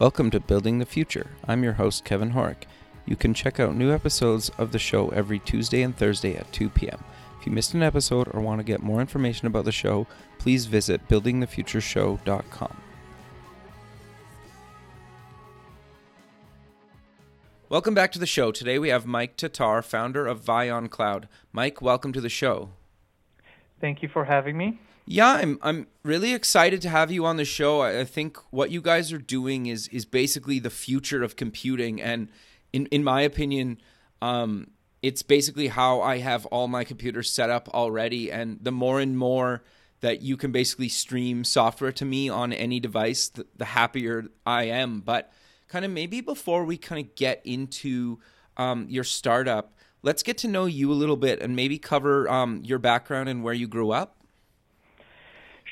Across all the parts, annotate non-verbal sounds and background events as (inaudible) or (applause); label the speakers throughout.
Speaker 1: Welcome to Building the Future. I'm your host, Kevin Horek. You can check out new episodes of the show every Tuesday and Thursday at 2 p.m. If you missed an episode or want to get more information about the show, please visit buildingthefutureshow.com. Welcome back to the show. Today we have Mike Tatar, founder of VyonCloud. Mike, welcome to the show.
Speaker 2: Thank you for having me.
Speaker 1: Yeah, I'm I'm really excited to have you on the show. I, I think what you guys are doing is is basically the future of computing, and in in my opinion, um, it's basically how I have all my computers set up already. And the more and more that you can basically stream software to me on any device, the, the happier I am. But kind of maybe before we kind of get into um, your startup, let's get to know you a little bit and maybe cover um, your background and where you grew up.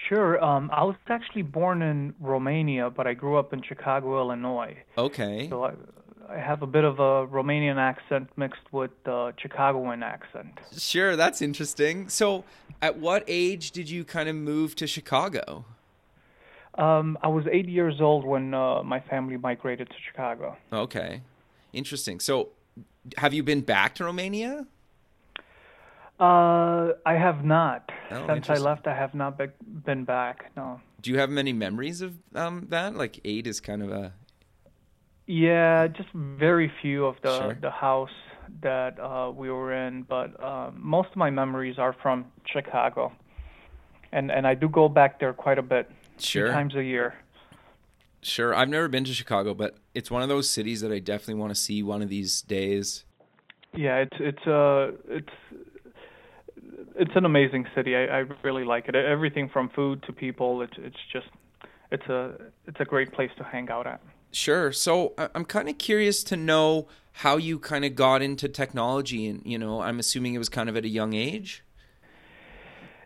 Speaker 2: Sure. Um, I was actually born in Romania, but I grew up in Chicago, Illinois.
Speaker 1: Okay.
Speaker 2: So I, I have a bit of a Romanian accent mixed with the Chicagoan accent.
Speaker 1: Sure, that's interesting. So, at what age did you kind of move to Chicago?
Speaker 2: Um, I was eight years old when uh, my family migrated to Chicago.
Speaker 1: Okay, interesting. So, have you been back to Romania?
Speaker 2: Uh, I have not.
Speaker 1: Oh,
Speaker 2: Since I left, I have not be- been back. No.
Speaker 1: Do you have many memories of um, that? Like eight is kind of a
Speaker 2: Yeah, just very few of the
Speaker 1: Sure.
Speaker 2: the house that uh, we were in, but um, most of my memories are from Chicago, and and I do go back there quite a bit,
Speaker 1: sure.
Speaker 2: times a year.
Speaker 1: Sure, I've never been to Chicago, but it's one of those cities that I definitely want to see one of these days.
Speaker 2: Yeah, it's it's uh it's it's an amazing city. I, I really like it. Everything from food to people. It's it's just it's a it's a great place to hang out at.
Speaker 1: Sure. So I'm kind of curious to know how you kind of got into technology, and you know, I'm assuming it was kind of at a young age.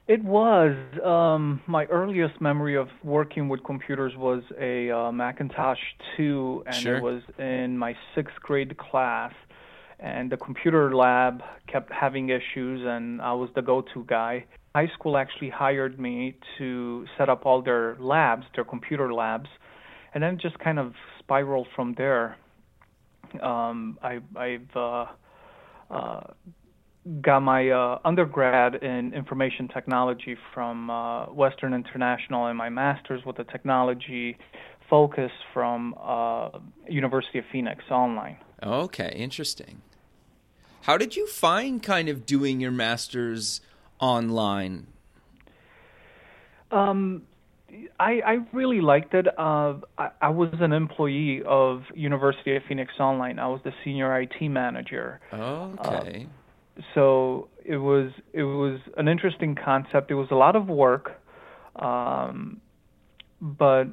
Speaker 2: It was um, my earliest memory of working with computers was a uh, Macintosh 2, and
Speaker 1: Sure.
Speaker 2: it was in my sixth grade class. And the computer lab kept having issues, and I was the go-to guy. High school actually hired me to set up all their labs, their computer labs, and then just kind of spiraled from there. Um, I, I've uh, uh, got my uh, undergrad in information technology from uh, Western International and my master's with a technology focus from uh, University of Phoenix online.
Speaker 1: Okay, interesting. How did you find kind of doing your masters online?
Speaker 2: Um, I, I really liked it. Uh, I, I was an employee of University of Phoenix Online. I was the senior IT manager.
Speaker 1: Okay.
Speaker 2: so it was it was an interesting concept. It was a lot of work, um, but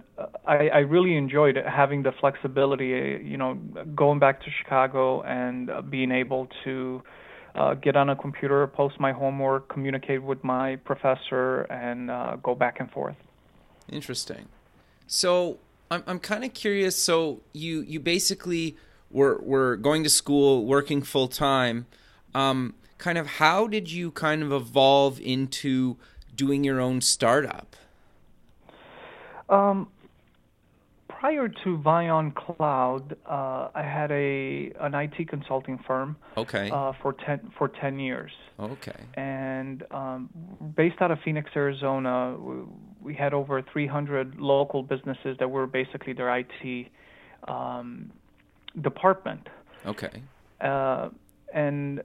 Speaker 2: I, I really enjoyed having the flexibility. You know, going back to Chicago and uh, being able to uh, get on a computer, post my homework, communicate with my professor, and uh, go back and forth.
Speaker 1: Interesting. So I'm I'm kind of curious. So you you basically were were going to school, working full time. Um, kind of how did you kind of evolve into doing your own startup?
Speaker 2: Um, prior to VyonCloud, uh, I had a an IT consulting firm
Speaker 1: Okay.
Speaker 2: uh, for ten for ten years,
Speaker 1: okay.
Speaker 2: and um, based out of Phoenix, Arizona, we had over 300 local businesses that were basically their IT um, department.
Speaker 1: Okay.
Speaker 2: Uh, and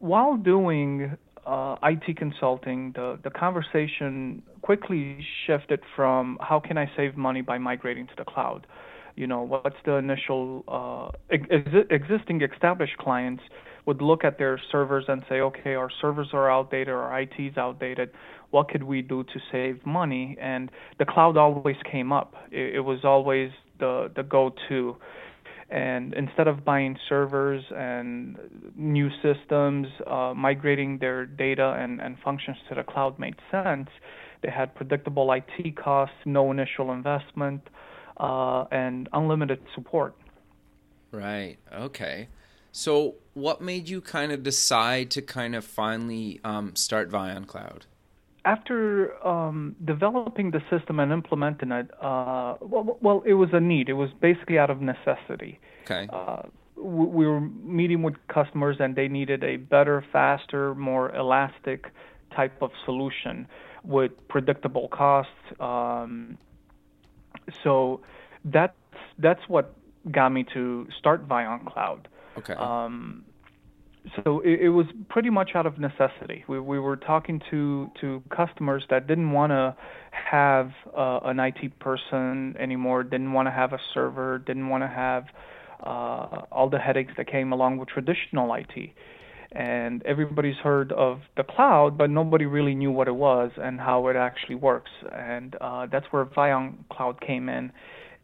Speaker 2: while doing uh, IT consulting, the, the conversation quickly shifted from how can I save money by migrating to the cloud? You know, what's the initial uh, ex- existing established clients would look at their servers and say, okay, our servers are outdated, our IT is outdated. What could we do to save money? And the cloud always came up. It, it was always the the go-to and instead of buying servers and new systems, uh, migrating their data and, and functions to the cloud made sense. They had predictable IT costs, no initial investment, uh, and unlimited support.
Speaker 1: Right. Okay. So what made you kind of decide to kind of finally um, start VyonCloud?
Speaker 2: After um, developing the system and implementing it, uh, well, well, it was a need. It was basically out of necessity.
Speaker 1: Okay.
Speaker 2: Uh, we were meeting with customers and they needed a better, faster, more elastic type of solution with predictable costs. Um, so that's that's what got me to start VyonCloud.
Speaker 1: Okay.
Speaker 2: Um, so it, it, was pretty much out of necessity. We, we were talking to, to customers that didn't want to have uh, an IT person anymore, didn't want to have a server, didn't want to have uh, all the headaches that came along with traditional IT. And everybody's heard of the cloud, but nobody really knew what it was and how it actually works. And uh, that's where Vion Cloud came in.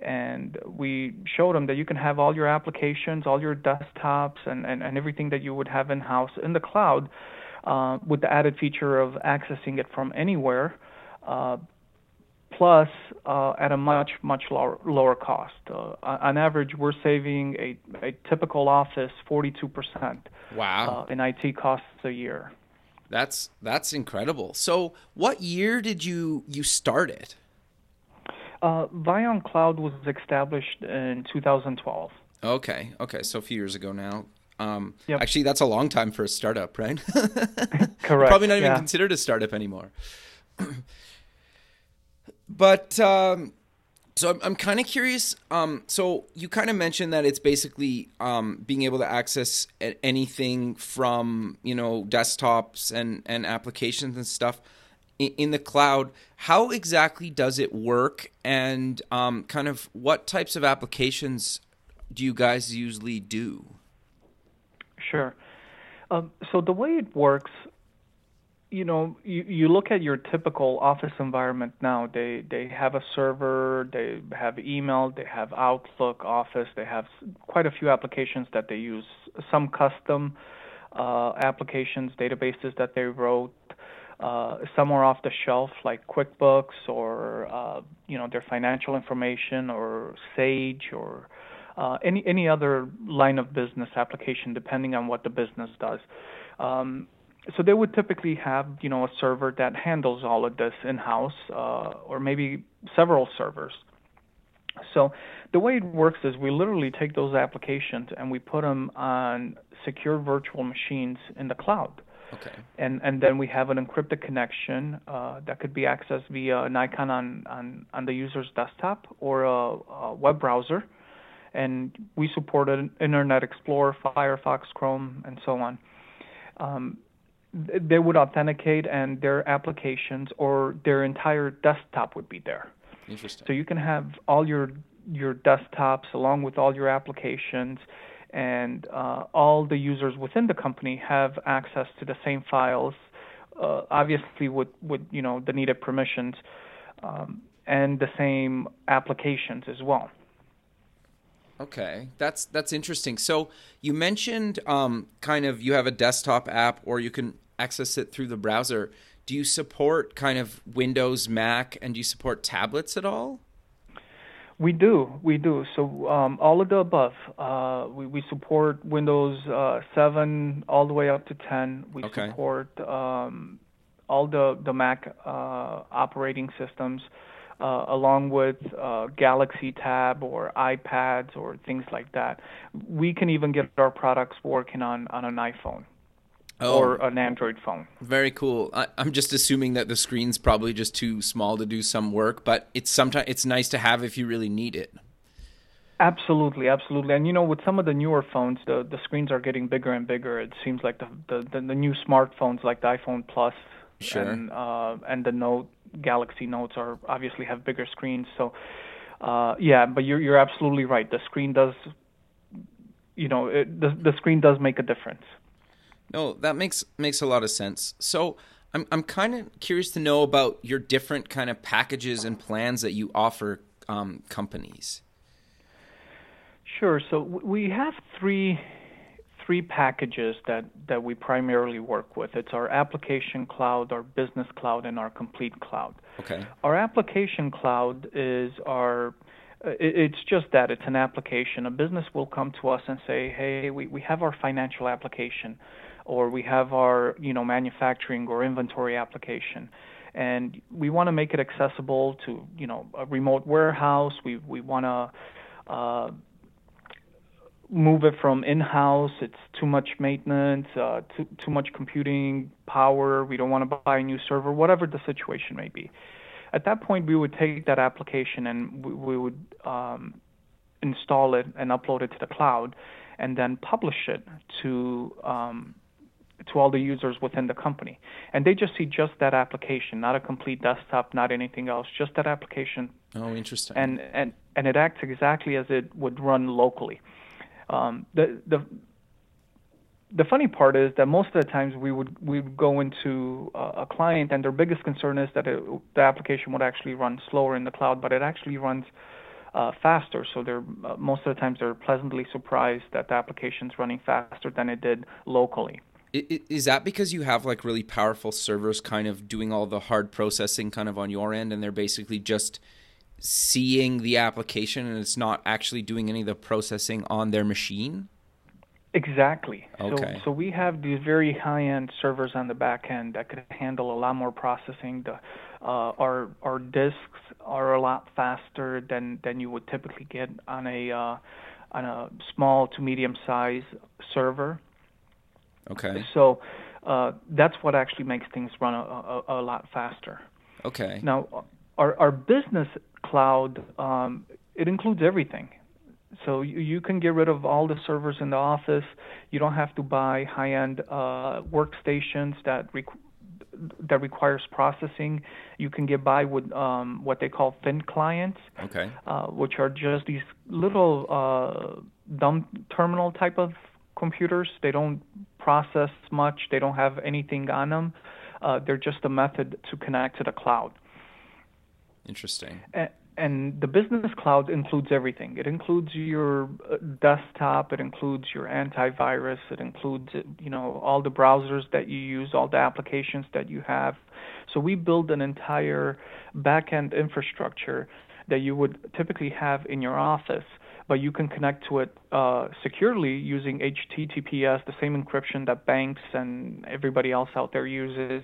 Speaker 2: And we showed them that you can have all your applications, all your desktops, and, and, and everything that you would have in house in the cloud uh, with the added feature of accessing it from anywhere. Uh, plus uh, at a much much lower lower cost. Uh, on average, we're saving a, a typical office 42 percent.
Speaker 1: Wow.
Speaker 2: Uh, in IT costs a year.
Speaker 1: That's that's incredible. So, what year did you you start it?
Speaker 2: Uh, VyonCloud was established in 2012.
Speaker 1: Okay, okay, so a few years ago now. Um,
Speaker 2: yep.
Speaker 1: Actually, that's a long time for a startup, right? (laughs) (laughs)
Speaker 2: Correct.
Speaker 1: Probably not even
Speaker 2: yeah.
Speaker 1: considered a startup anymore. (clears throat) But um, so I'm, I'm kind of curious. Um, so you kind of mentioned that it's basically um, being able to access anything from you know desktops and and applications and stuff in, the cloud. How exactly does it work, and um, kind of what types of applications do you guys usually do?
Speaker 2: Sure. Um, so the way it works you know, you, you look at your typical office environment now. They they have a server, they have email, they have Outlook, Office, they have quite a few applications that they use. Some custom uh, applications, databases that they wrote. Uh, some are off the shelf, like QuickBooks, or uh, you know their financial information, or Sage, or uh, any any other line of business application, depending on what the business does. Um, so they would typically have you know a server that handles all of this in house uh, or maybe several servers so the way it works is we literally take those applications and we put them on secure virtual machines in the cloud
Speaker 1: okay
Speaker 2: and and then we have an encrypted connection uh, that could be accessed via an icon on on, on the user's desktop or a, a web browser and we support Internet Explorer, Firefox, Chrome, and so on. Um, they would authenticate and their applications or their entire desktop would be there.
Speaker 1: Interesting.
Speaker 2: So you can have all your your desktops along with all your applications and uh, all the users within the company have access to the same files, uh, obviously with, with you know the needed permissions um, and the same applications as well.
Speaker 1: Okay, that's that's interesting. So you mentioned um, kind of you have a desktop app, or you can access it through the browser. Do you support kind of Windows, Mac, and do you support tablets at all?
Speaker 2: We do, we do. So um, all of the above. Uh, we we support Windows uh, 7 all the way up to 10. We
Speaker 1: okay.
Speaker 2: support um, all the the Mac uh, operating systems uh, along with uh, Galaxy Tab or iPads or things like that. We can even get our products working on, on an iPhone. Oh, or an Android phone.
Speaker 1: Very cool. I, am just assuming that the screen's probably just too small to do some work, but it's sometimes it's nice to have if you really need it.
Speaker 2: Absolutely, absolutely. And you know, with some of the newer phones, the the screens are getting bigger and bigger. It seems like the the, the, the new smartphones, like the iPhone Plus
Speaker 1: sure.
Speaker 2: and uh, and the Note Galaxy Notes are obviously have bigger screens. So uh, yeah, but you're you're absolutely right. The screen does, you know, it, the the screen does make a difference.
Speaker 1: No, that makes makes a lot of sense. So I'm I'm kind of curious to know about your different kind of packages and plans that you offer um, companies.
Speaker 2: Sure. So we have three three packages that, that we primarily work with. It's our application cloud, our business cloud, and our complete cloud.
Speaker 1: Okay.
Speaker 2: Our application cloud is our it's just that it's an application. A business will come to us and say, "Hey, we, we have our financial application, or we have our you know manufacturing or inventory application," and we want to make it accessible to you know a remote warehouse. We we want to uh, move it from in-house. It's too much maintenance, uh, too too much computing power. We don't want to buy a new server, whatever the situation may be. At that point, we would take that application and we, we would um, install it and upload it to the cloud, and then publish it to um, to all the users within the company. And they just see just that application, not a complete desktop, not anything else, just that application.
Speaker 1: Oh, interesting.
Speaker 2: And and and it acts exactly as it would run locally. Um, the the the funny part is that most of the times we would we would go into a client and their biggest concern is that it, the application would actually run slower in the cloud, but it actually runs uh, faster. So they're uh, most of the times they're pleasantly surprised that the application's running faster than it did locally.
Speaker 1: Is that because you have like really powerful servers kind of doing all the hard processing kind of on your end and they're basically just seeing the application and it's not actually doing any of the processing on their machine?
Speaker 2: Exactly.
Speaker 1: Okay.
Speaker 2: So, so we have these very high-end servers on the back end that could handle a lot more processing. The, uh, our our disks are a lot faster than than you would typically get on a uh, on a small to medium-sized server.
Speaker 1: Okay.
Speaker 2: So uh, that's what actually makes things run a, a, a lot faster.
Speaker 1: Okay.
Speaker 2: Now, our our business cloud um, it includes everything. So you, you can get rid of all the servers in the office. You don't have to buy high-end uh, workstations that requ- that requires processing. You can get by with um, what they call thin clients,
Speaker 1: okay.
Speaker 2: uh, which are just these little uh, dumb terminal type of computers. They don't process much. They don't have anything on them. Uh, they're just a method to connect to the cloud.
Speaker 1: Interesting.
Speaker 2: And, and the business cloud includes everything. It includes your uh, desktop. It includes your antivirus. It includes, you know, all the browsers that you use, all the applications that you have. So we build an entire backend infrastructure that you would typically have in your office, but you can connect to it uh, securely using HTTPS, the same encryption that banks and everybody else out there uses,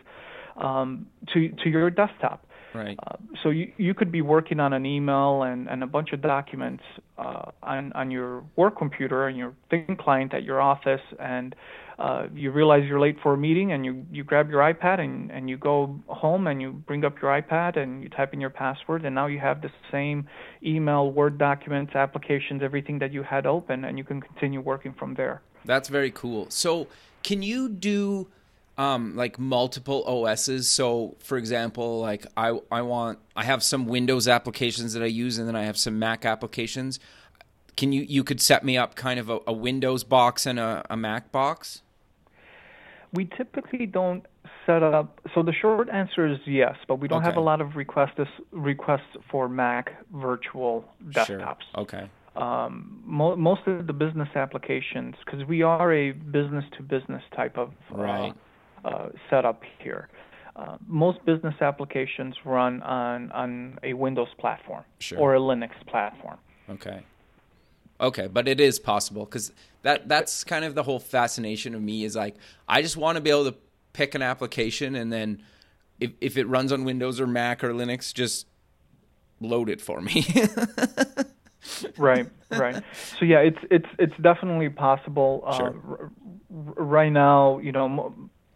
Speaker 2: um, to to your desktop.
Speaker 1: Right.
Speaker 2: Uh, so you you could be working on an email and, and a bunch of documents uh, on on your work computer and your thin client at your office, and uh, you realize you're late for a meeting, and you you grab your iPad and and you go home and you bring up your iPad and you type in your password, and now you have the same email, Word documents, applications, everything that you had open, and you can continue working from there.
Speaker 1: That's very cool. So can you do um, like multiple OSs. So, for example, like I I want I have some Windows applications that I use, and then I have some Mac applications. Can you you could set me up kind of a, a Windows box and a, a Mac box?
Speaker 2: We typically don't set up. So the short answer is yes, but we don't
Speaker 1: Okay.
Speaker 2: have a lot of requests requests for Mac virtual desktops.
Speaker 1: Sure. Okay.
Speaker 2: um, mo- most of the business applications, because we are a business to business type of uh,
Speaker 1: Right.
Speaker 2: uh, setup here. Uh, most business applications run on, on a Windows platform
Speaker 1: Sure.
Speaker 2: or a Linux platform.
Speaker 1: Okay. Okay, but it is possible because that that's kind of the whole fascination of me is like I just want to be able to pick an application and then if if it runs on Windows or Mac or Linux, just load it for me. (laughs)
Speaker 2: right, right. So yeah, it's it's it's definitely possible. Uh,
Speaker 1: Sure.
Speaker 2: r- right now, you know,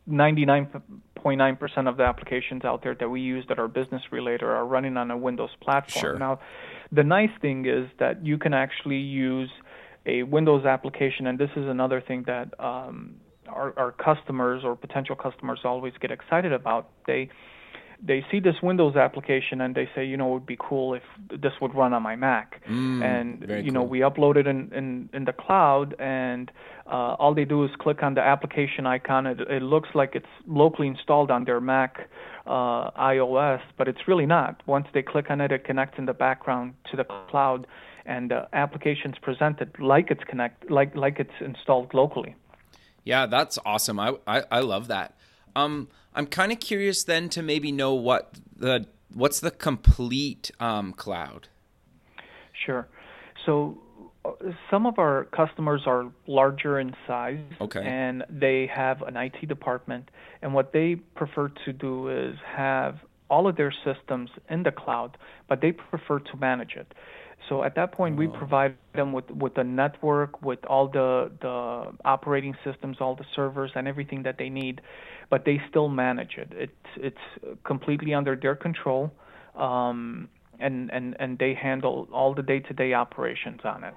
Speaker 2: ninety nine point nine percent of the applications out there that we use that are business related are running on a Windows platform.
Speaker 1: Sure.
Speaker 2: Now, the nice thing is that you can actually use a Windows application, and this is another thing that um, our, our customers or potential customers always get excited about. They they see this Windows application and they say, you know, it would be cool if this would run on my Mac.
Speaker 1: Mm,
Speaker 2: and you know,
Speaker 1: cool.
Speaker 2: we upload it in in, in the cloud, and uh, all they do is click on the application icon. It, it looks like it's locally installed on their Mac uh, iOS, but it's really not. Once they click on it, it connects in the background to the cloud, and the application's presented like it's connect like like it's installed locally.
Speaker 1: Yeah, that's awesome. I I, I love that. Um, I'm kind of curious then to maybe know what the what's the complete um, cloud.
Speaker 2: Sure. So uh, some of our customers are larger in size
Speaker 1: Okay.
Speaker 2: and they have an IT department and what they prefer to do is have all of their systems in the cloud, but they prefer to manage it. So at that point, we
Speaker 1: Oh.
Speaker 2: provide them with with a network, with all the the operating systems, all the servers, and everything that they need, but they still manage it. It's it's completely under their control, um, and and and they handle all the day-to-day operations on it.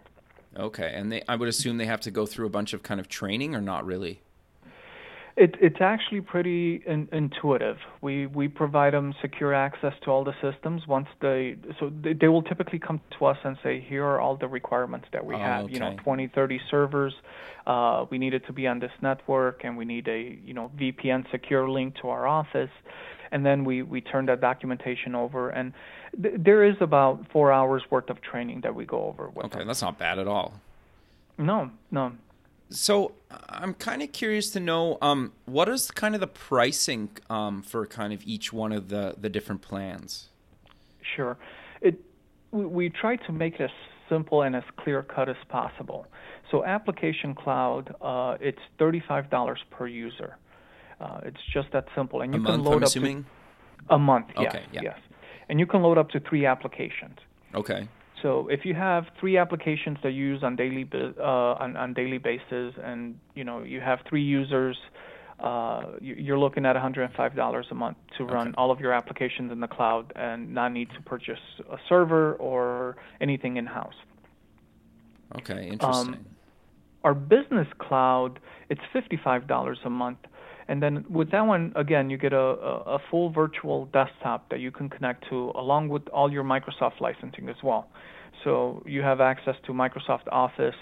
Speaker 1: Okay, and they I would assume they have to go through a bunch of kind of training, or not really.
Speaker 2: It, it's actually pretty in, intuitive. We we provide them secure access to all the systems. Once they so they, they will typically come to us and say, here are all the requirements that we
Speaker 1: Oh,
Speaker 2: have. You know,
Speaker 1: okay.
Speaker 2: 20, 30 servers. Uh, we need it to be on this network, and we need a you know VPN secure link to our office. And then we we turn that documentation over, and th- there is about four hours worth of training that we go over with
Speaker 1: Okay,
Speaker 2: them.
Speaker 1: that's not bad at all.
Speaker 2: No, no.
Speaker 1: So I'm kind of curious to know um, what is kind of the pricing um, for kind of each one of the the different plans.
Speaker 2: Sure. It we, we try to make it as simple and as clear cut as possible. So application cloud, uh, it's thirty five dollars per user. Uh, it's just that simple, and
Speaker 1: A
Speaker 2: you can
Speaker 1: month,
Speaker 2: load
Speaker 1: I'm
Speaker 2: up
Speaker 1: assuming.
Speaker 2: to a month. Yes,
Speaker 1: Okay, yeah.
Speaker 2: yes, and you can load up to three applications.
Speaker 1: Okay.
Speaker 2: So if you have three applications that you use on daily uh, on, on daily basis, and you know you have three users, uh, you- you're looking at $105 a month to run
Speaker 1: Okay.
Speaker 2: all of your applications in the cloud and not need to purchase a server or anything in house.
Speaker 1: Okay. Interesting.
Speaker 2: Um, Our business cloud, it's $55 a month. And then with that one, again, you get a, a, full virtual desktop that you can connect to along with all your Microsoft licensing as well. So you have access to Microsoft Office.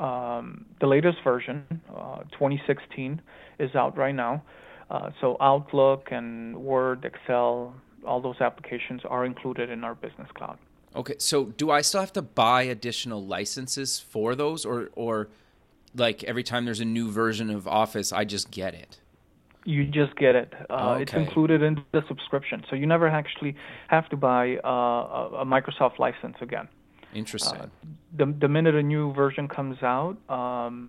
Speaker 2: Um, the latest version, uh, 2016, is out right now. Uh, so Outlook and Word, Excel, all those applications are included in our business cloud.
Speaker 1: Okay, so do I still have to buy additional licenses for those, or or like every time there's a new version of Office, I just get it?
Speaker 2: You just get it. Uh, It's included in the subscription, so you never actually have to buy uh, a, a Microsoft license again.
Speaker 1: Interesting.
Speaker 2: Uh, the the minute a new version comes out, um,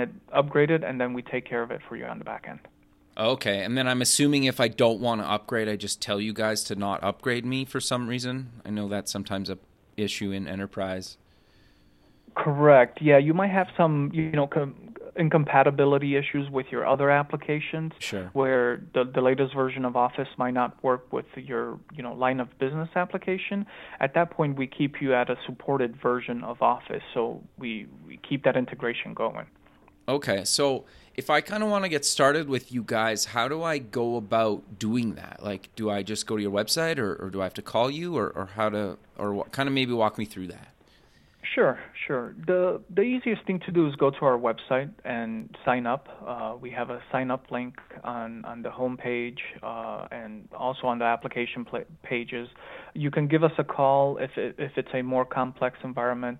Speaker 2: it upgraded, and then we take care of it for you on the back end.
Speaker 1: okay, and then I'm assuming if I don't want to upgrade, I just tell you guys to not upgrade me for some reason. I know that's sometimes a issue in enterprise.
Speaker 2: Correct. Yeah, you might have some, you know, com- incompatibility issues with your other applications.
Speaker 1: Sure.
Speaker 2: Where the the latest version of Office might not work with your, you know, line of business application. At that point, we keep you at a supported version of Office, so we we keep that integration going.
Speaker 1: Okay, so if I kind of want to get started with you guys, how do I go about doing that? Like, do I just go to your website, or, or do I have to call you, or, or how to, or what, kind of maybe walk me through that?
Speaker 2: Sure, sure. The the easiest thing to do is go to our website and sign up. Uh, we have a sign up link on on the home page uh, and also on the application pla pages. You can give us a call if it, if it's a more complex environment.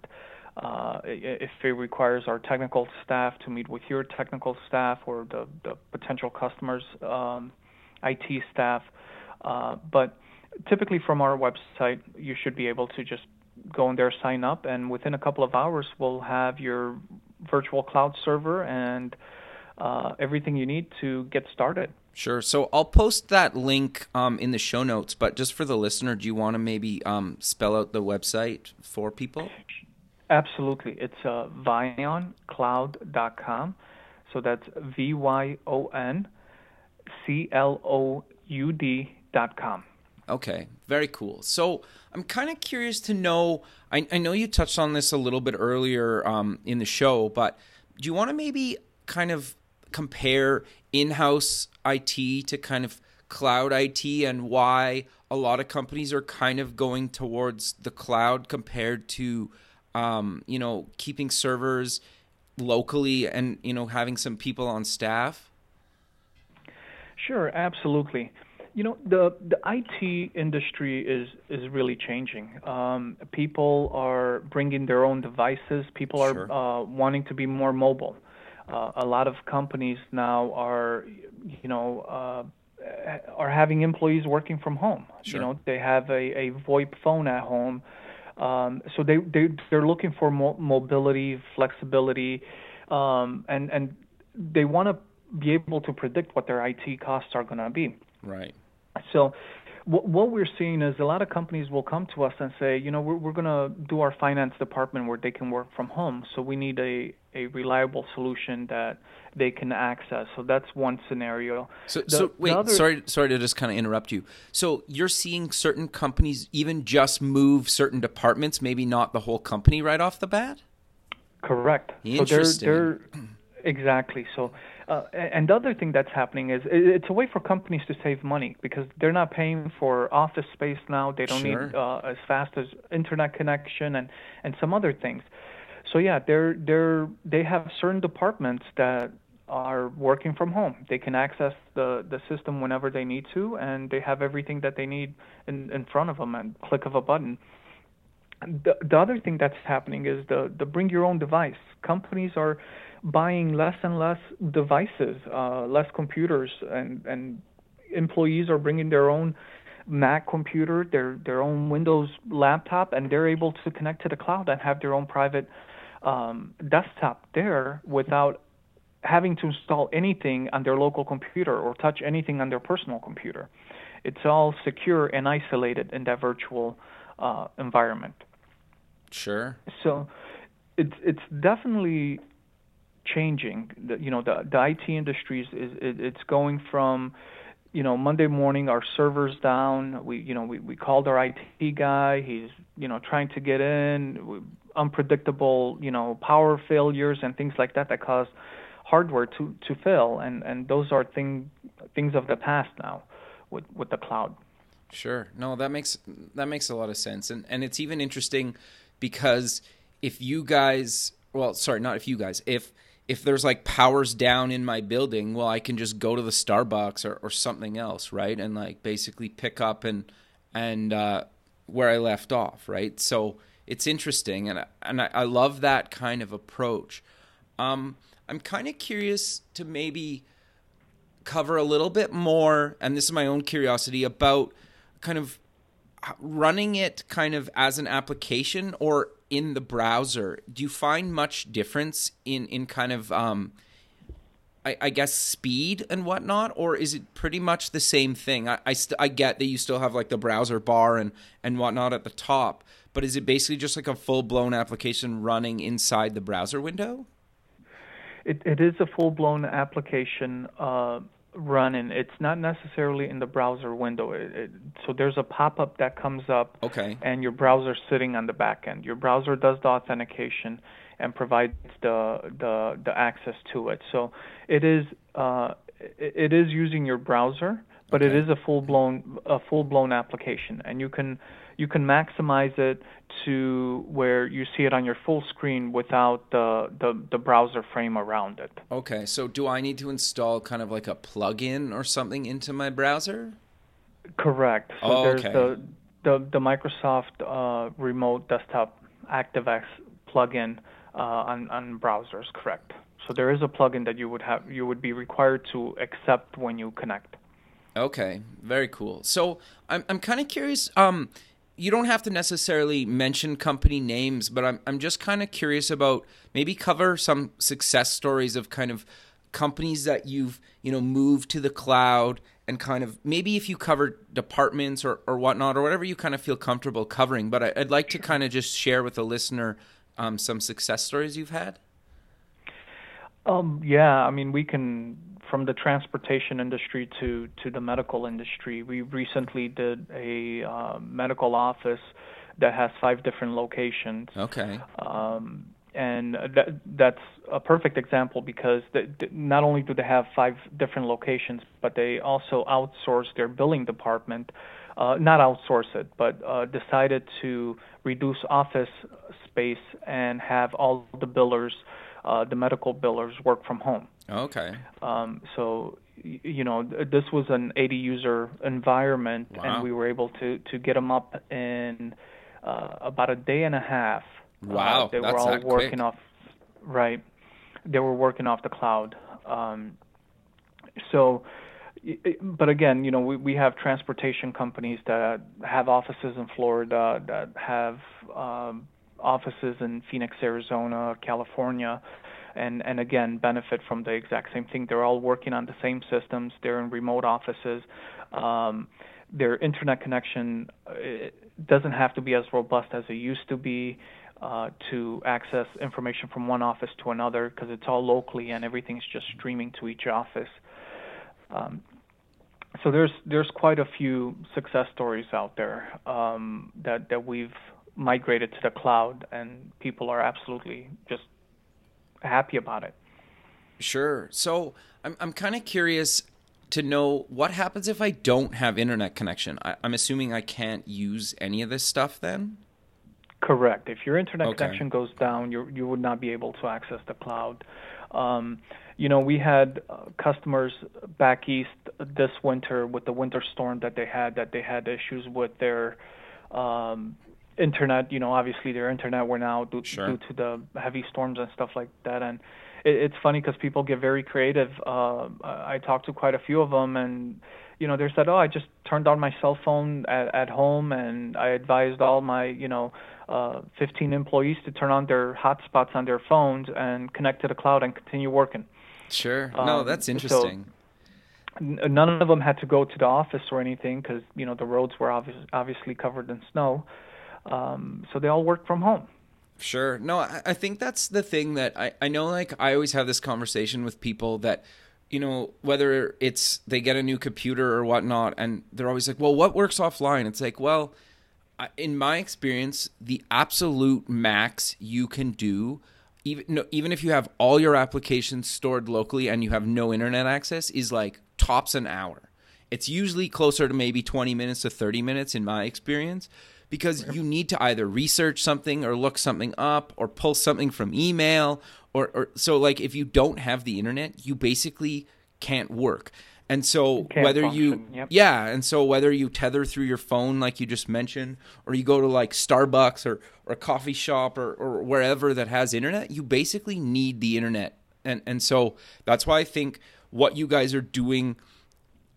Speaker 2: Uh, if it requires our technical staff to meet with your technical staff or the, the potential customers' um, IT staff. Uh, but typically from our website, you should be able to just go in there, sign up, and within a couple of hours, we'll have your virtual cloud server and uh, everything you need to get started.
Speaker 1: Sure. So I'll post that link um, in the show notes, but just for the listener, do you want to maybe um, spell out the website for people?
Speaker 2: Absolutely. It's uh, vyoncloud.com. So that's V Y O N C L O U D.com.
Speaker 1: Okay, very cool. So I'm kind of curious to know. I, I know you touched on this a little bit earlier um, in the show, but do you want to maybe kind of compare in-house IT to kind of cloud IT and why a lot of companies are kind of going towards the cloud compared to um, you know keeping servers locally and you know having some people on staff?
Speaker 2: Sure, absolutely. You know, the the IT industry is is really changing. Um, people are bringing their own devices. People are
Speaker 1: Sure.
Speaker 2: uh, wanting to be more mobile. Uh, a lot of companies now are, you know, uh, are having employees working from home.
Speaker 1: Sure.
Speaker 2: You know, they have a, a VoIP phone at home, um, so they they they're looking for mo- mobility, flexibility, um, and and they want to be able to predict what their IT costs are going to be.
Speaker 1: Right.
Speaker 2: So what we're seeing is a lot of companies will come to us and say, you know, we're, we're going to do our finance department where they can work from home. So we need a, a reliable solution that they can access. So that's one scenario.
Speaker 1: So, the, so wait, other... sorry, sorry to just kind of interrupt you. So you're seeing certain companies even just move certain departments, maybe not the whole company right off the bat?
Speaker 2: Correct.
Speaker 1: Interesting.
Speaker 2: So they're, they're (clears throat) exactly. So uh, and the other thing that's happening is it's a way for companies to save money because they're not paying for office space now. They don't sure. need uh, as fast as internet connection and and some other things. So yeah, they're they're they have certain departments that are working from home. They can access the the system whenever they need to, and they have everything that they need in in front of them and click of a button. The the other thing that's happening is the the bring your own device. Companies are buying less and less devices, uh, less computers, and and employees are bringing their own Mac computer, their their own Windows laptop, and they're able to connect to the cloud and have their own private um, desktop there without having to install anything on their local computer or touch anything on their personal computer. It's all secure and isolated in that virtual uh, environment.
Speaker 1: Sure.
Speaker 2: So it's it's definitely changing. The, you know, the the IT industry is, is it's going from you know Monday morning our servers down. We you know we we called our IT guy. He's you know trying to get in. Unpredictable you know power failures and things like that that cause hardware to to fail. And and those are thing things of the past now with with the cloud.
Speaker 1: Sure. No, that makes that makes a lot of sense. And and it's even interesting because if you guys well, sorry, not if you guys, if if there's like powers down in my building, well, I can just go to the Starbucks or, or something else, right? And like basically pick up and and uh, where I left off, right? So it's interesting, and and I, I love that kind of approach. Um, I'm kind of curious to maybe cover a little bit more, and this is my own curiosity about kind of running it kind of as an application or in the browser, do you find much difference in in kind of um, I, I, guess speed and whatnot, or is it pretty much the same thing? I I, st- I, get that you still have like the browser bar and and whatnot at the top, but is it basically just like a full blown application running inside the browser window?
Speaker 2: It it is a full blown application. Uh, running. It's not necessarily in the browser window. It, it, so there's a pop-up that comes up,
Speaker 1: okay.
Speaker 2: and your browser sitting on the back end. Your browser does the authentication and provides the the the access to it. So it is uh, it, it is using your browser, but okay. it is a full blown a full blown application, and you can you can maximize it to where you see it on your full screen without the, the, the browser frame around it.
Speaker 1: Okay, so do I need to install kind of like a plugin or something into my browser?
Speaker 2: Correct.
Speaker 1: So oh,
Speaker 2: there's
Speaker 1: okay.
Speaker 2: the, the the Microsoft uh, Remote Desktop ActiveX plugin uh, on on browsers. Correct. So there is a plugin that you would have you would be required to accept when you connect.
Speaker 1: Okay, very cool. So I'm I'm kind of curious. Um, you don't have to necessarily mention company names, but I'm I'm just kind of curious about maybe cover some success stories of kind of companies that you've you know moved to the cloud and kind of maybe if you cover departments or, or whatnot or whatever you kind of feel comfortable covering. But I, would like to kind of just share with the listener um, some success stories you've had.
Speaker 2: Um, yeah, I mean we can from the transportation industry to to the medical industry. We recently did a uh, medical office that has five different locations.
Speaker 1: Okay.
Speaker 2: Um, and that, that's a perfect example because they, not only do they have five different locations, but they also outsource their billing department. Uh, not outsource it, but uh, decided to reduce office space and have all the billers, uh, the medical billers, work from home.
Speaker 1: Okay.
Speaker 2: Um, so you know this was an 80 user environment, wow. and we were able to to get them up in uh, about a day and a half.
Speaker 1: Uh, wow,
Speaker 2: uh, they
Speaker 1: That's
Speaker 2: were all working
Speaker 1: quick.
Speaker 2: off. Right, they were working off the cloud. Um, so, but again, you know, we we have transportation companies that have offices in Florida, that have um, offices in Phoenix, Arizona, California and and again benefit from the exact same thing. They're all working on the same systems. They're in remote offices. Um, their internet connection uh, doesn't have to be as robust as it used to be uh, to access information from one office to another because it's all locally and everything's just streaming to each office. Um, so there's there's quite a few success stories out there um, that that we've migrated to the cloud, and people are absolutely just happy about it.
Speaker 1: Sure. So I'm I'm kind of curious to know what happens if I don't have internet connection. I, am assuming I can't use any of this stuff then.
Speaker 2: Correct. If your internet okay. connection goes down, you you would not be able to access the cloud. Um, you know, we had uh, customers back east this winter with the winter storm that they had that they had issues with their um, internet. You know, obviously their internet were now due, sure. due to the heavy storms and stuff like that. And it, it's funny because people get very creative. Uh, I talked to quite a few of them, and you know, they said, "Oh, I just turned on my cell phone at, at home, and I advised all my, you know, uh, 15 employees to turn on their hotspots on their phones and connect to the cloud and continue working."
Speaker 1: Sure. No, um, that's interesting.
Speaker 2: So none of them had to go to the office or anything because you know the roads were obviously covered in snow. Um, so they all work from home.
Speaker 1: Sure. No, I, I think that's the thing that I, I know. Like I always have this conversation with people that you know, whether it's they get a new computer or whatnot, and they're always like, well, what works offline? It's like, well, in my experience, the absolute max you can do even no, even if you have all your applications stored locally and you have no internet access is like tops an hour. It's usually closer to maybe 20 minutes to 30 minutes in my experience because you need to either research something or look something up or pull something from email or, or so like if you don't have the internet, you basically can't work. And so whether function. you yep. yeah, and so whether you tether through your phone like you just mentioned, or you go to like Starbucks or, or a coffee shop or, or wherever that has internet, you basically need the internet. And and so that's why I think what you guys are doing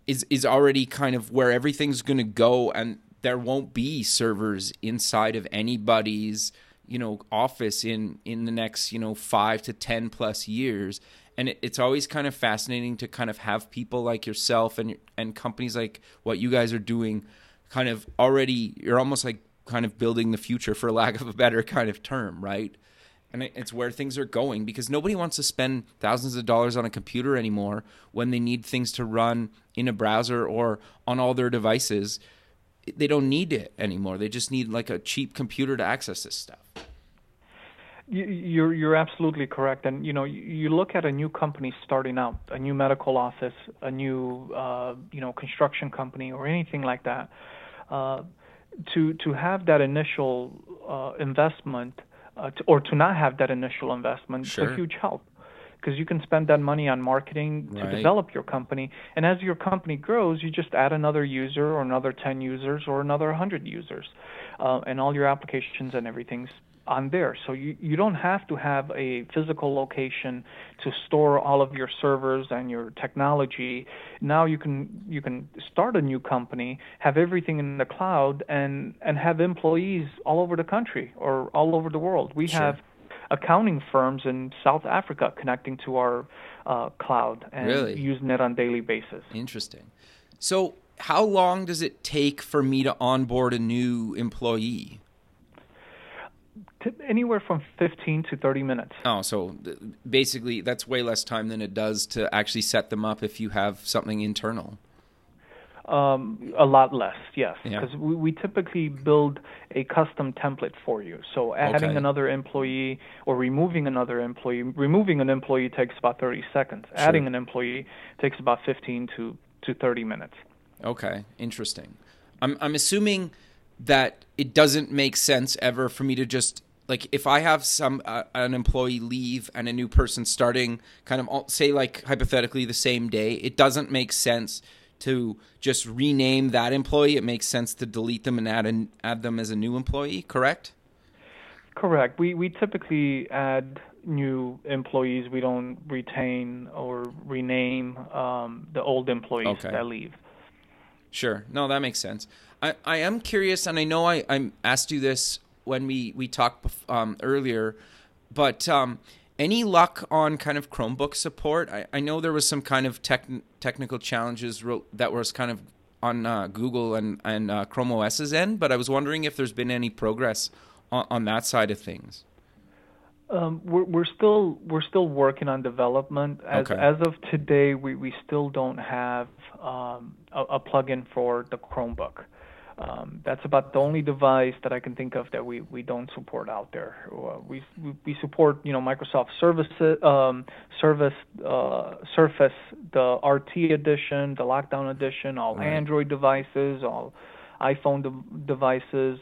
Speaker 1: is is already kind of where everything's gonna go and there won't be servers inside of anybody's, you know, office in in the next, you know, five to ten plus years. And it, it's always kind of fascinating to kind of have people like yourself and and companies like what you guys are doing kind of already you're almost like kind of building the future for lack of a better kind of term right? And it's where things are going because nobody wants to spend thousands of dollars on a computer anymore when they need things to run in a browser or on all their devices they don't need it anymore they just need like a cheap computer to access this stuff
Speaker 2: you're you're absolutely correct, and you know you look at a new company starting out, a new medical office, a new uh, you know construction company, or anything like that. Uh, to to have that initial uh, investment, uh, to, or to not have that initial investment, sure. is a huge help because you can spend that money on marketing to develop your company. And as your company grows, you just add another user or another 10 users or another 100 users. Uh, and all your applications and everything's on there. So you, you don't have to have a physical location to store all of your servers and your technology. Now you can you can start a new company, have everything in the cloud and and have employees all over the country or all over the world. We sure. have accounting firms in South Africa connecting to our uh, cloud and really? using it on daily basis.
Speaker 1: Interesting. So how long does it take for me to onboard a new employee?
Speaker 2: anywhere from 15 to 30 minutes.
Speaker 1: Oh, so basically that's way less time than it does to actually set them up if you have something internal.
Speaker 2: Um, a lot less, yes, because yeah. we, we, typically build a custom template for you. So adding okay. another employee or removing another employee, removing an employee takes about 30 seconds. Sure. Adding an employee takes about 15 to, to 30 minutes.
Speaker 1: Okay, interesting. I'm I'm assuming that it doesn't make sense ever for me to just like if I have some uh, an employee leave and a new person starting, kind of all, say like hypothetically the same day, it doesn't make sense to just rename that employee. It makes sense to delete them and add an, add them as a new employee. Correct?
Speaker 2: Correct. We we typically add new employees. We don't retain or rename um, the old employees okay. that leave.
Speaker 1: Sure. No, that makes sense. I, I am curious, and I know I, I asked you this when we we talked um, earlier, but um, any luck on kind of Chromebook support? I, I know there was some kind of tech, technical challenges that was kind of on uh, Google and, and uh, Chrome OS's end, but I was wondering if there's been any progress on, on that side of things.
Speaker 2: Um, we're, we're still we're still working on development. As
Speaker 1: Okay.
Speaker 2: as of today, we, we still don't have um, a, a plugin for the Chromebook. Um, that's about the only device that I can think of that we, we don't support out there. Uh, We we, we support you know Microsoft Service um, Service uh, Surface, the RT edition, the Lockdown edition, all
Speaker 1: Right.
Speaker 2: Android devices, all iPhone de- devices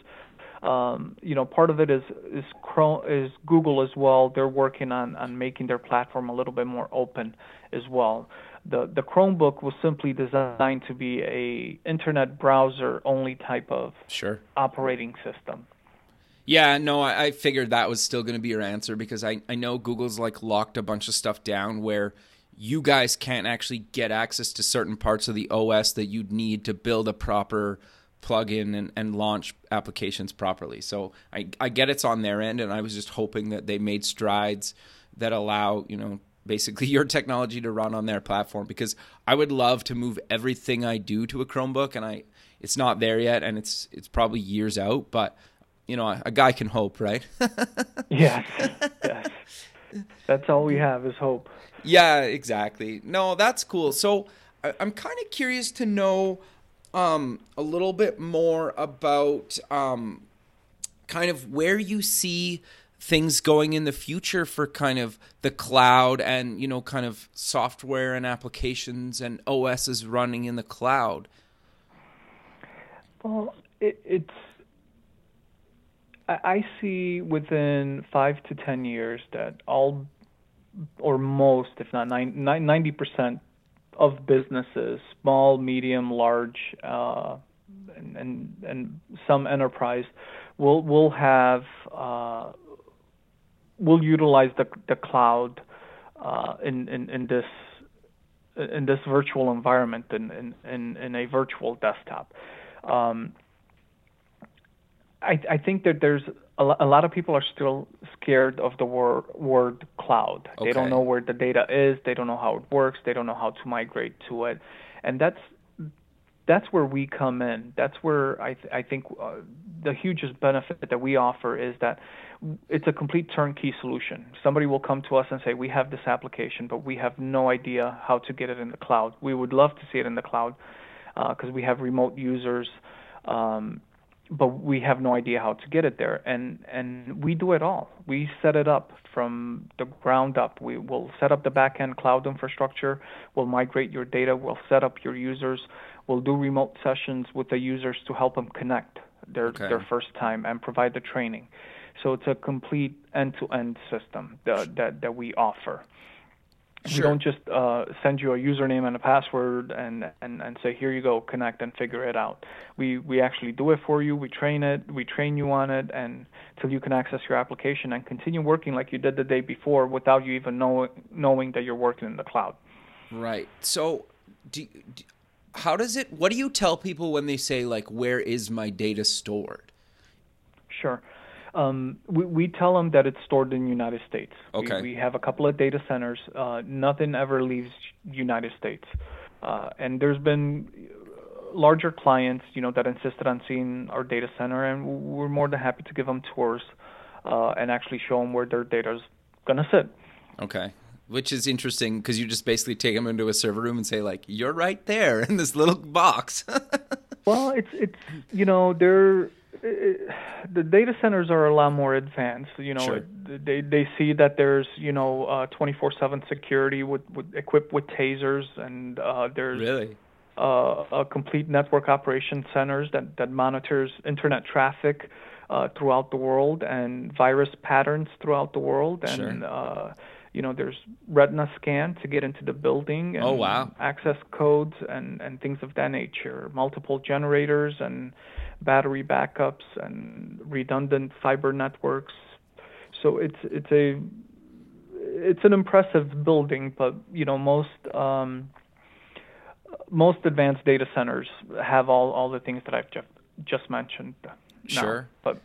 Speaker 2: um, you know, part of it is is Chrome, is Google as well. They're working on on making their platform a little bit more open as well. The the Chromebook was simply designed to be a internet browser only type of
Speaker 1: Sure.
Speaker 2: operating system.
Speaker 1: Yeah, no, I, I figured that was still going to be your answer because I, I know Google's like locked a bunch of stuff down where you guys can't actually get access to certain parts of the OS that you'd need to build a proper plugin and, and launch applications properly. So I, I get it's on their end, and I was just hoping that they made strides that allow, you know, basically (laughs) your technology to run on their platform because I would love to move everything I do to a Chromebook and I it's not there yet and it's it's probably years out, but you know, a, a guy can hope, right? (laughs)
Speaker 2: Yes, yes. That's all we have is hope.
Speaker 1: yeah, exactly. No, that's cool. So I, I'm kind of curious to know um, a little bit more about um, kind of where you see things going in the future for kind of the cloud and you know kind of software and applications and OSs running in the cloud.
Speaker 2: Well, it, it's. I, I see within five to ten years that all, or most, if not ninety percent, of businesses, small, medium, large, uh, and, and and some enterprise, will will have uh, will utilize the the cloud uh, in, in in this in this virtual environment in in in, a virtual desktop. Um, I, I think that there's a, a lot of people are still scared of the word, word cloud. They don't know where the data is. They don't know how it works. They don't know how to migrate to it, and that's that's where we come in. That's where I th- I think uh, the hugest benefit that we offer is that it's a complete turnkey solution. Somebody will come to us and say, "We have this application, but we have no idea how to get it in the cloud. We would love to see it in the cloud because we have remote users." Um, but we have no idea how to get it there and and we do it all we set it up from the ground up we will set up the backend cloud infrastructure we'll migrate your data we'll set up your users we'll do remote sessions with the users to help them connect their
Speaker 1: Okay.
Speaker 2: their first time and provide the training so it's a complete end-to-end system that that, that we offer
Speaker 1: Sure.
Speaker 2: we don't just uh, send you a username and a password and, and, and say here you go connect and figure it out. We we actually do it for you. We train it. We train you on it and till you can access your application and continue working like you did the day before without you even know, knowing that you're working in the cloud.
Speaker 1: Right. So, do, do, how does it? What do you tell people when they say like, "Where is my data stored?"
Speaker 2: Sure. Um, we, we tell them that it's stored in the United States.
Speaker 1: Okay.
Speaker 2: We, we have a couple of data centers. Uh, nothing ever leaves United States. Uh, and there's been larger clients, you know, that insisted on seeing our data center, and we're more than happy to give them tours uh, and actually show them where their data is going to sit.
Speaker 1: Okay. Which is interesting because you just basically take them into a server room and say like, "You're right there in this little box." (laughs)
Speaker 2: Well, it's it's you know they're uh, the data centers are a lot more advanced. You know,
Speaker 1: Sure.
Speaker 2: it- they they see that there's you know uh, 24/7 security with, with equipped with tasers, and uh, there's
Speaker 1: really?
Speaker 2: uh, a complete network operation centers that that monitors internet traffic uh, throughout the world and virus patterns throughout the world, and
Speaker 1: Sure.
Speaker 2: You know there's retina scan to get into the building and
Speaker 1: Oh, wow.
Speaker 2: access codes and and things of that nature multiple generators and battery backups and redundant fiber networks so it's it's a it's an impressive building but you know most um most advanced data centers have all all the things that I've just just mentioned now.
Speaker 1: Sure.
Speaker 2: but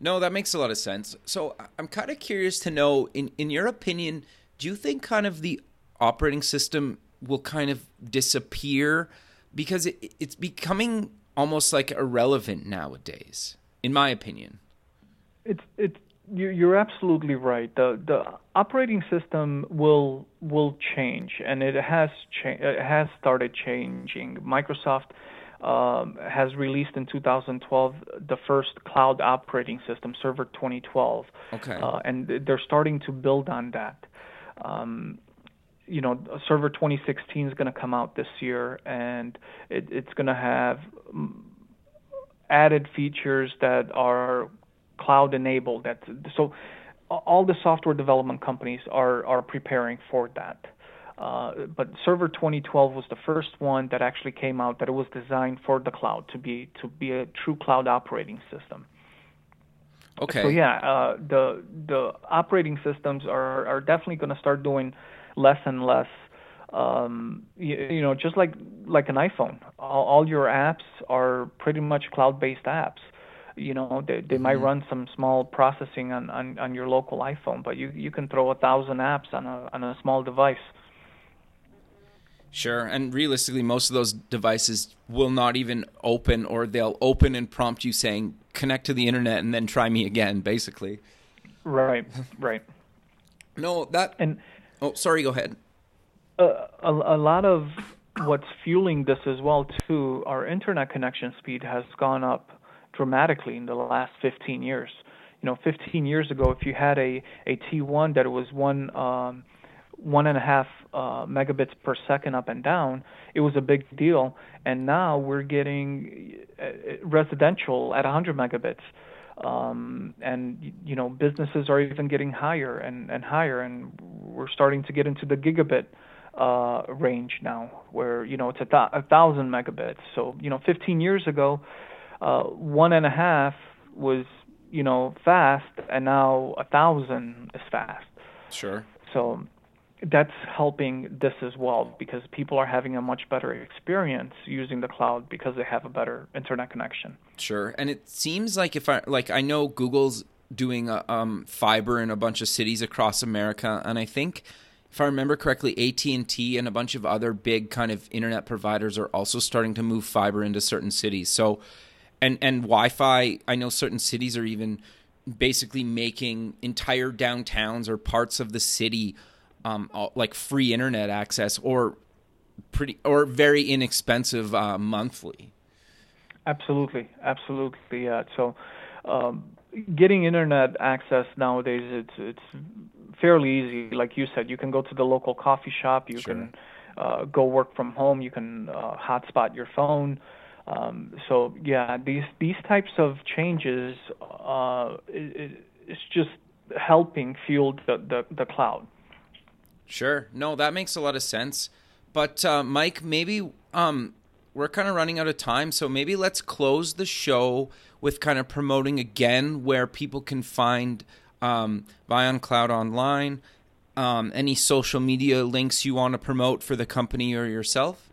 Speaker 1: No, that makes a lot of sense. So I'm kind of curious to know, in in your opinion, do you think kind of the operating system will kind of disappear because it, it's becoming almost like irrelevant nowadays, in my opinion?
Speaker 2: It's it's you're absolutely right. The the operating system will will change, and it has cha- it has started changing. Microsoft um, has released in 2012 the first cloud operating system, Server 2012.
Speaker 1: Okay.
Speaker 2: Uh, and they're starting to build on that. Um, you know, Server 2016 is going to come out this year, and it, it's going to have mm, added features that are cloud enabled. That so all the software development companies are are preparing for that. Uh, but Server 2012 was the first one that actually came out that it was designed for the cloud to be to be a true cloud operating system.
Speaker 1: Okay.
Speaker 2: So yeah, uh, the the operating systems are are definitely going to start doing less and less. Um, you, you, know, just like like an iPhone, all, all your apps are pretty much cloud-based apps you know they, they mm-hmm. might run some small processing on, on, on your local iphone but you, you can throw a thousand apps on a on a small device
Speaker 1: Sure. And realistically, most of those devices will not even open, or they'll open and prompt you saying, connect to the internet and then try me again, basically.
Speaker 2: Right, right.
Speaker 1: no, that.
Speaker 2: And.
Speaker 1: Oh, sorry, go ahead.
Speaker 2: Uh, a, a lot of what's fueling this as well, too, our internet connection speed has gone up dramatically in the last 15 years. You know, 15 years ago, if you had a, a T1 that was one um, one and a half uh, megabits per second up and down, it was a big deal. And now we're getting uh, residential at 100 megabits. Um, and you know businesses are even getting higher and, and higher, and we're starting to get into the gigabit uh, range now, where you know it's a, th- a thousand megabits. So you know, 15 years ago, uh, one and a half was you know fast, and now a thousand is fast.
Speaker 1: Sure.
Speaker 2: So that's helping this as well because people are having a much better experience using the cloud because they have a better internet connection.
Speaker 1: Sure, and it seems like if I like I know Google's doing a, um, fiber in a bunch of cities across America, and I think if I remember correctly, AT and T and a bunch of other big kind of internet providers are also starting to move fiber into certain cities. So and and Wi-Fi. I know certain cities are even basically making entire downtowns or parts of the city um, like free internet access or pretty or very inexpensive uh, monthly.
Speaker 2: Absolutely, absolutely. Yeah. So, um, getting internet access nowadays it's it's fairly easy. Like you said, you can go to the local coffee shop. You sure. can uh, go work from home. You can uh, hotspot your phone. Um, so yeah, these these types of changes, uh, it, it's just helping fuel the, the, the cloud.
Speaker 1: Sure, no, that makes a lot of sense. But uh, Mike, maybe um, we're kind of running out of time, so maybe let's close the show with kind of promoting again where people can find um, VyonCloud online. Um, any social media links you want to promote for the company or yourself?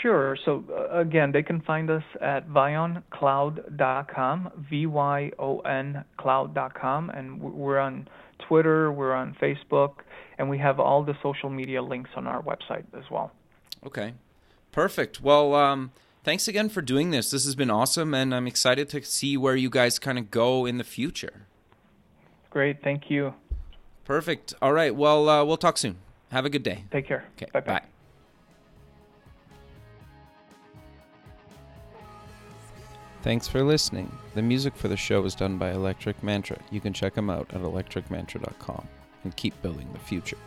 Speaker 2: Sure. So uh, again, they can find us at vyoncloud.com, V-Y-O-N cloud.com, and we're on Twitter, we're on Facebook, and we have all the social media links on our website as well.
Speaker 1: Okay, perfect. Well, um, thanks again for doing this. This has been awesome, and I'm excited to see where you guys kind of go in the future.
Speaker 2: Great. Thank you.
Speaker 1: Perfect. All right. Well, uh, we'll talk soon. Have a good day.
Speaker 2: Take care.
Speaker 1: Okay.
Speaker 2: Bye-bye.
Speaker 1: Bye. Thanks for listening. The music for the show is done by Electric Mantra. You can check them out at electricmantra.com and keep building the future.